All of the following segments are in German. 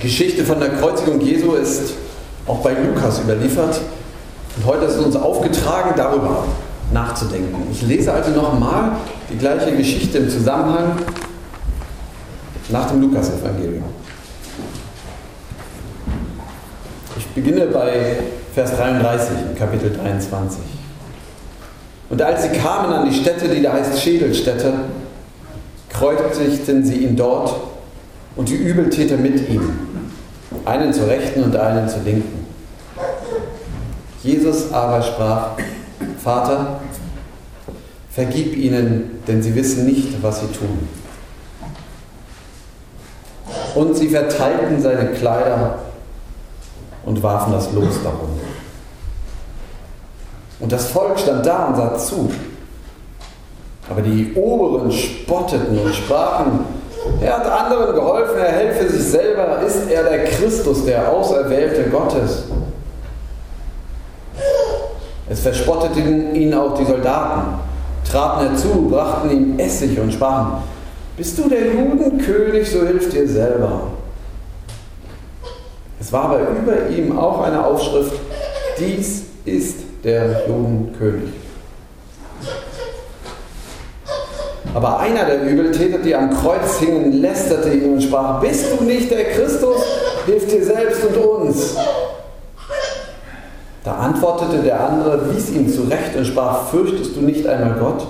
Geschichte von der Kreuzigung Jesu ist auch bei Lukas überliefert. Und heute ist uns aufgetragen, darüber nachzudenken. Ich lese also nochmal die gleiche Geschichte im Zusammenhang nach dem Lukas-Evangelium. Ich beginne bei Vers 33 im Kapitel 23. Und als sie kamen an die Stätte, die da heißt Schädelstätte, kreuzigten sie ihn dort und die Übeltäter mit ihm, einen zur Rechten und einen zur Linken. Jesus aber sprach, Vater, vergib ihnen, denn sie wissen nicht, was sie tun. Und sie verteilten seine Kleider und warfen das Los darum. Und das Volk stand da und sah zu. Aber die Oberen spotteten und sprachen, er hat anderen geholfen, er helfe sich selber, ist er der Christus, der Auserwählte Gottes. Es verspotteten ihn auch die Soldaten, traten herzu, brachten ihm Essig und sprachen, bist du der Judenkönig, so hilf dir selber. Es war aber über ihm auch eine Aufschrift, dies ist der Judenkönig. Aber einer der Übeltäter, die am Kreuz hingen, lästerte ihn und sprach, bist du nicht der Christus? Hilf dir selbst und uns. Da antwortete der andere, wies ihn zurecht und sprach, fürchtest du nicht einmal Gott,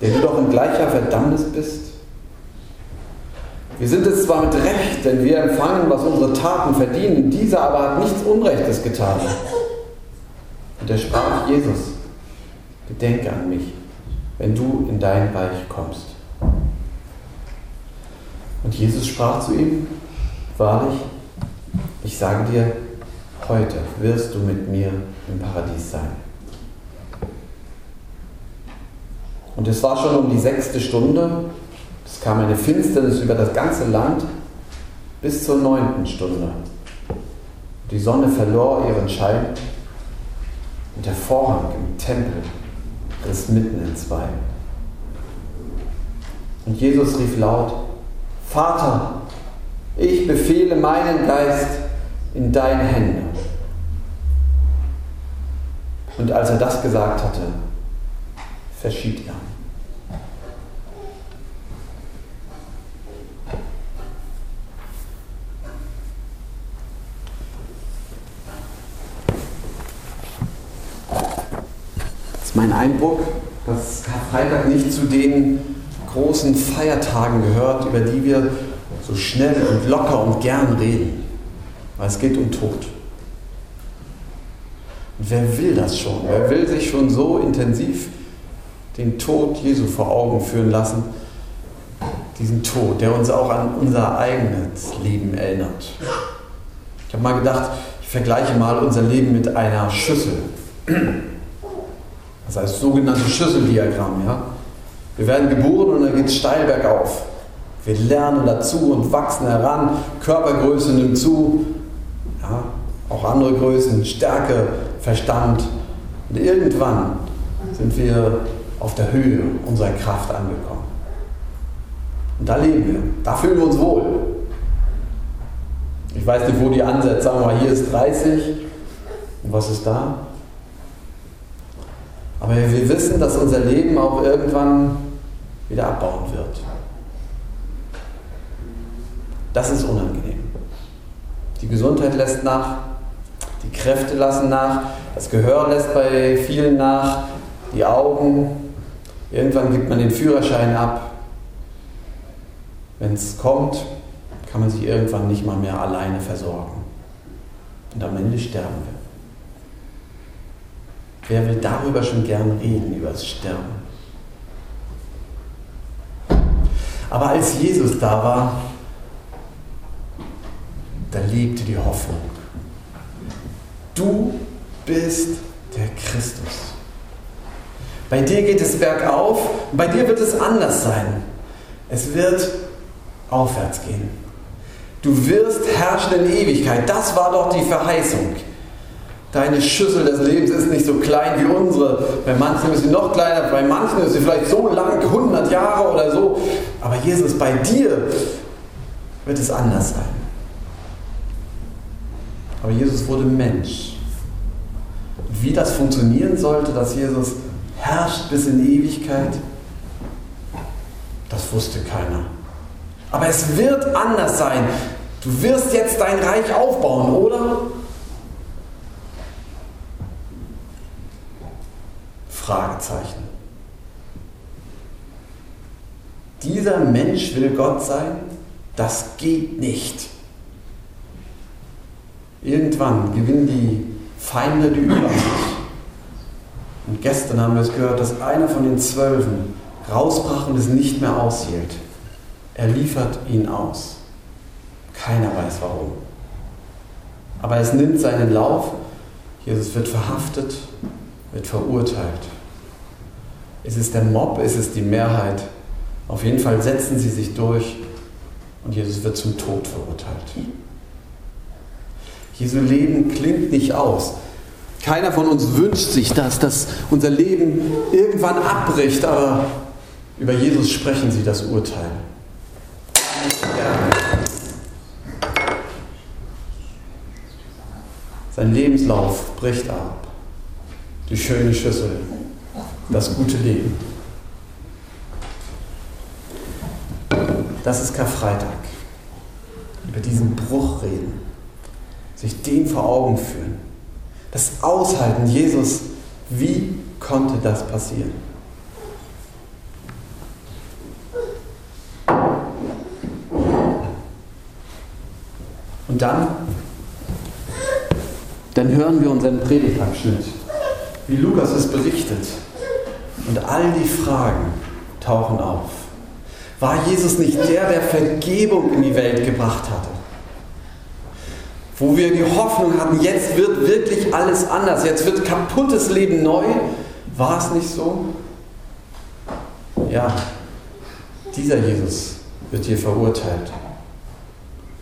der du doch in gleicher Verdammnis bist? Wir sind es zwar mit Recht, denn wir empfangen, was unsere Taten verdienen, dieser aber hat nichts Unrechtes getan. Und er sprach, Jesus, gedenke an mich, wenn du in dein Reich kommst. Und Jesus sprach zu ihm, wahrlich, ich sage dir, heute wirst du mit mir im Paradies sein. Und es war schon um die sechste Stunde, es kam eine Finsternis über das ganze Land bis zur neunten Stunde. Die Sonne verlor ihren Schein und der Vorhang im Tempel riss mitten in zwei. Und Jesus rief laut, Vater, ich befehle meinen Geist in deine Hände. Und als er das gesagt hatte, verschied er. Mein Eindruck, dass Karfreitag nicht zu den großen Feiertagen gehört, über die wir so schnell und locker und gern reden. Weil es geht um Tod. Und wer will das schon? Wer will sich schon so intensiv den Tod Jesu vor Augen führen lassen? Diesen Tod, der uns auch an unser eigenes Leben erinnert. Ich habe mal gedacht, ich vergleiche mal unser Leben mit einer Schüssel. Das heißt sogenannte Schüsseldiagramm. Ja? Wir werden geboren und dann geht es steil bergauf. Wir lernen dazu und wachsen heran. Körpergröße nimmt zu. Ja? Auch andere Größen, Stärke, Verstand. Und irgendwann sind wir auf der Höhe unserer Kraft angekommen. Und da leben wir. Da fühlen wir uns wohl. Ich weiß nicht, wo die ansetzt. Sagen wir mal, hier ist 30. Und was ist da? Aber wir wissen, dass unser Leben auch irgendwann wieder abbauen wird. Das ist unangenehm. Die Gesundheit lässt nach, die Kräfte lassen nach, das Gehör lässt bei vielen nach, die Augen. Irgendwann gibt man den Führerschein ab. Wenn es kommt, kann man sich irgendwann nicht mal mehr alleine versorgen. Und am Ende sterben wir. Wer will darüber schon gern reden, über das Sterben? Aber als Jesus da war, da lebte die Hoffnung. Du bist der Christus. Bei dir geht es bergauf, bei dir wird es anders sein. Es wird aufwärts gehen. Du wirst herrschen in Ewigkeit. Das war doch die Verheißung. Deine Schüssel des Lebens ist nicht so klein wie unsere. Bei manchen ist sie noch kleiner, bei manchen ist sie vielleicht so lang, 100 Jahre oder so. Aber Jesus, bei dir wird es anders sein. Aber Jesus wurde Mensch. Und wie das funktionieren sollte, dass Jesus herrscht bis in Ewigkeit, das wusste keiner. Aber es wird anders sein. Du wirst jetzt dein Reich aufbauen, oder? Fragezeichen. Dieser Mensch will Gott sein? Das geht nicht. Irgendwann gewinnen die Feinde die Übersicht. Und gestern haben wir es gehört, dass einer von den Zwölfen rausbrach und es nicht mehr aushielt. Er liefert ihn aus. Keiner weiß warum. Aber es nimmt seinen Lauf. Jesus wird verhaftet, wird verurteilt. Ist es der Mob, ist es die Mehrheit? Auf jeden Fall setzen sie sich durch und Jesus wird zum Tod verurteilt. Jesu Leben klingt nicht aus. Keiner von uns wünscht sich das, dass unser Leben irgendwann abbricht, aber über Jesus sprechen sie das Urteil. Sein Lebenslauf bricht ab. Die schöne Schüssel, das gute Leben. Das ist Karfreitag. Über diesen Bruch reden sich den vor Augen führen. Das Aushalten, Jesus, wie konnte das passieren? Und dann, dann hören wir unseren Predigtabschnitt, wie Lukas es berichtet. Und all die Fragen tauchen auf. War Jesus nicht der, der Vergebung in die Welt gebracht hatte? wo wir die Hoffnung hatten, jetzt wird wirklich alles anders, jetzt wird kaputtes Leben neu. War es nicht so? Ja, dieser Jesus wird hier verurteilt.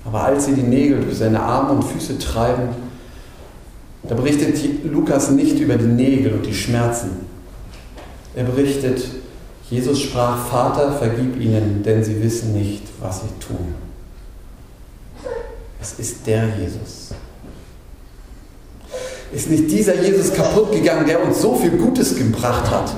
Aber als sie die Nägel durch seine Arme und Füße treiben, da berichtet Lukas nicht über die Nägel und die Schmerzen. Er berichtet, Jesus sprach, Vater, vergib ihnen, denn sie wissen nicht, was sie tun. Es ist der Jesus. Ist nicht dieser Jesus kaputt gegangen, der uns so viel Gutes gebracht hat,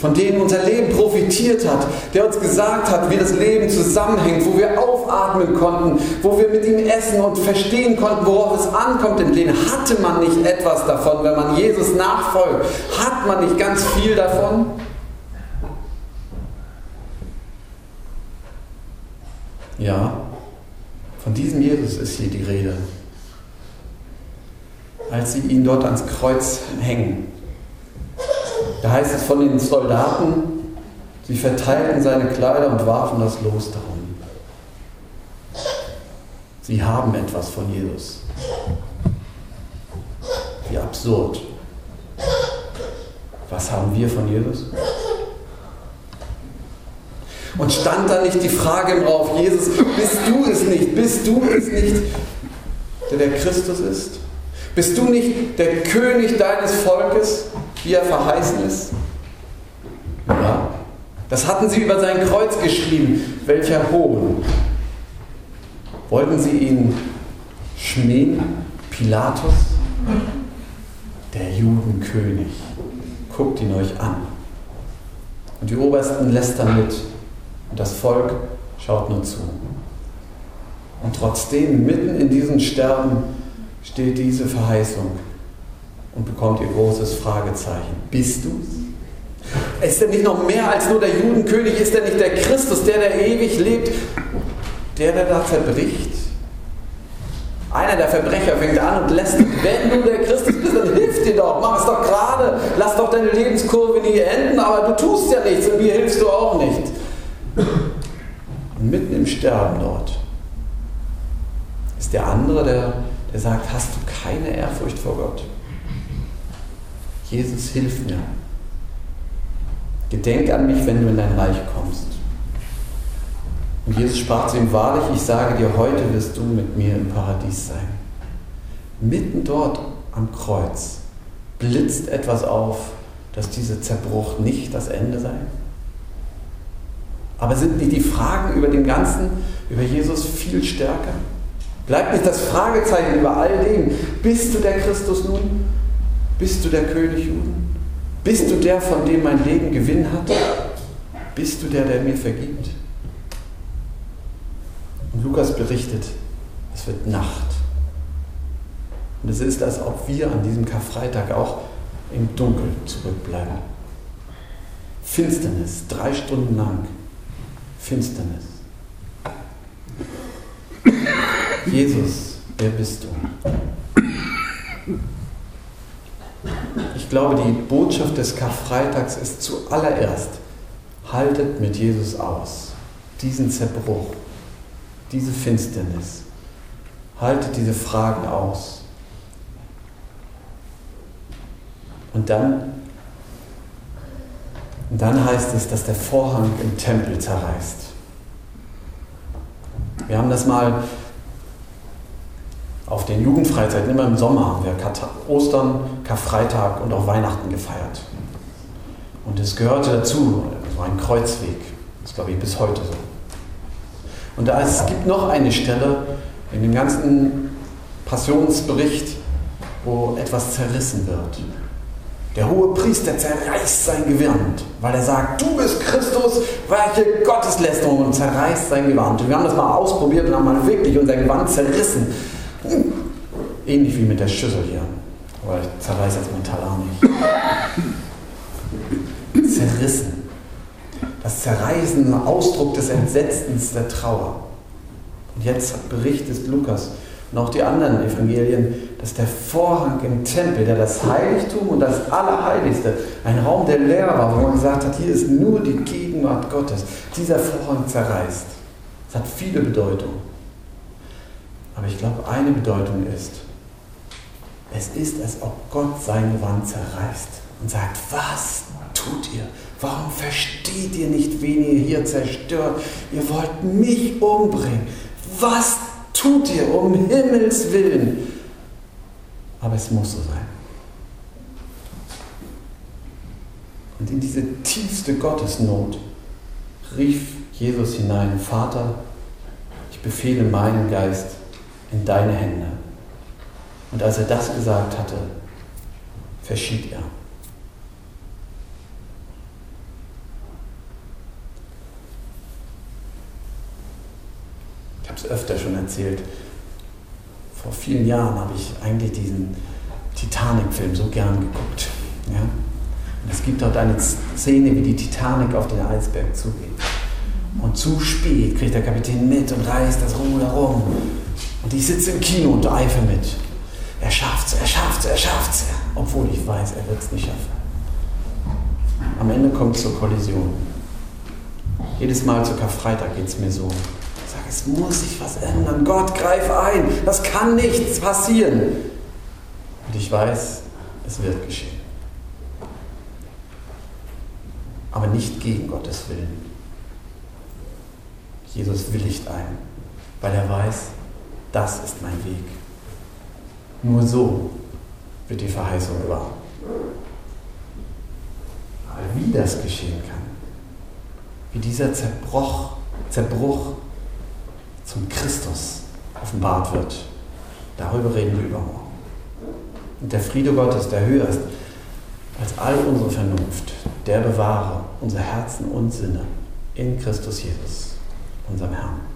von dem unser Leben profitiert hat, der uns gesagt hat, wie das Leben zusammenhängt, wo wir aufatmen konnten, wo wir mit ihm essen und verstehen konnten, worauf es ankommt im Leben. Hatte man nicht etwas davon, wenn man Jesus nachfolgt? Hat man nicht ganz viel davon? Ja, von diesem Jesus ist hier die Rede. Als sie ihn dort ans Kreuz hängen, da heißt es von den Soldaten, sie verteilten seine Kleider und warfen das Los darum. Sie haben etwas von Jesus. Wie absurd. Was haben wir von Jesus? Und stand da nicht die Frage im Raum, Jesus, bist du es nicht? Bist du es nicht, der der Christus ist? Bist du nicht der König deines Volkes, wie er verheißen ist? Ja, das hatten sie über sein Kreuz geschrieben. Welcher Hohn. Wollten sie ihn schmähen? Pilatus, der Judenkönig. Guckt ihn euch an. Und die Obersten lästern mit. Und das Volk schaut nur zu. Und trotzdem, mitten in diesem Sterben, steht diese Verheißung und bekommt ihr großes Fragezeichen. Bist du's? Ist er nicht noch mehr als nur der Judenkönig? Ist er nicht der Christus, der, der ewig lebt? Der, der da zerbricht? Einer der Verbrecher fängt an und lässt, wenn du der Christus bist, dann hilf dir doch, mach es doch gerade, lass doch deine Lebenskurve nie enden, aber du tust ja nichts und mir hilfst du auch nicht. Und mitten im Sterben dort ist der andere, der, der sagt, hast du keine Ehrfurcht vor Gott? Jesus, hilf mir. Gedenk an mich, wenn du in dein Reich kommst. Und Jesus sprach zu ihm, wahrlich, ich sage dir, heute wirst du mit mir im Paradies sein. Mitten dort am Kreuz blitzt etwas auf, dass dieser Zerbruch nicht das Ende sei. Aber sind nicht die Fragen über den Ganzen, über Jesus viel stärker? Bleibt nicht das Fragezeichen über all dem. Bist du der Christus nun? Bist du der König Juden? Bist du der, von dem mein Leben Gewinn hat? Bist du der, der mir vergibt? Und Lukas berichtet, es wird Nacht. Und es ist, als ob wir an diesem Karfreitag auch im Dunkeln zurückbleiben. Finsternis, drei Stunden lang. Finsternis. Jesus, wer bist du? Ich glaube, die Botschaft des Karfreitags ist zuallererst, haltet mit Jesus aus. Diesen Zerbruch, diese Finsternis. Haltet diese Fragen aus. Und dann, dann heißt es, dass der Vorhang im Tempel zerreißt. Wir haben das mal auf den Jugendfreizeiten, immer im Sommer haben wir Ostern, Karfreitag und auch Weihnachten gefeiert. Und es gehörte dazu, so ein Kreuzweg. Das ist, glaube ich, bis heute so. Und da es gibt noch eine Stelle in dem ganzen Passionsbericht, wo etwas zerrissen wird. Der hohe Priester zerreißt sein Gewand, weil er sagt, du bist Christus, welche Gotteslästerung und zerreißt sein Gewand. Und wir haben das mal ausprobiert und haben mal wirklich unser Gewand zerrissen. Ähnlich wie mit der Schüssel hier. Aber ich zerreiße jetzt mein Talar nicht. Zerrissen. Das Zerreißen, Ausdruck des Entsetzens, der Trauer. Und jetzt berichtet Lukas und auch die anderen Evangelien, dass der Vorhang im Tempel, der das Heiligtum und das Allerheiligste, ein Raum, der leer war, wo man gesagt hat, hier ist nur die Gegenwart Gottes, dieser Vorhang zerreißt. Das hat viele Bedeutungen. Aber ich glaube, eine Bedeutung ist, es ist, als ob Gott seine Wand zerreißt und sagt, was tut ihr? Warum versteht ihr nicht, wen ihr hier zerstört? Ihr wollt mich umbringen. Was tut ihr um Himmels willen? Aber es muss so sein. Und in diese tiefste Gottesnot rief Jesus hinein, Vater, ich befehle meinen Geist in deine Hände. Und als er das gesagt hatte, verschied er. Ich habe es öfter schon erzählt. Vor vielen Jahren habe ich eigentlich diesen Titanic-Film so gern geguckt. Ja? Und es gibt dort eine Szene, wie die Titanic auf den Eisberg zugeht. Und zu spät kriegt der Kapitän mit und reißt das Ruder rum. Und ich sitze im Kino und eifere mit. Er schafft's, er schafft's, er schafft's. Obwohl ich weiß, er wird es nicht schaffen. Am Ende kommt es zur Kollision. Jedes Mal zu Karfreitag geht es mir so. Ich sage, es muss sich was ändern. Gott, greif ein. Das kann nichts passieren. Und ich weiß, es wird geschehen. Aber nicht gegen Gottes Willen. Jesus willigt ein, weil er weiß, das ist mein Weg. Nur so wird die Verheißung wahr. Aber wie das geschehen kann, wie dieser Zerbruch, Zerbruch zum Christus offenbart wird, darüber reden wir übermorgen. Und der Friede Gottes, der höher ist als all unsere Vernunft, der bewahre unser Herzen und Sinne in Christus Jesus, unserem Herrn.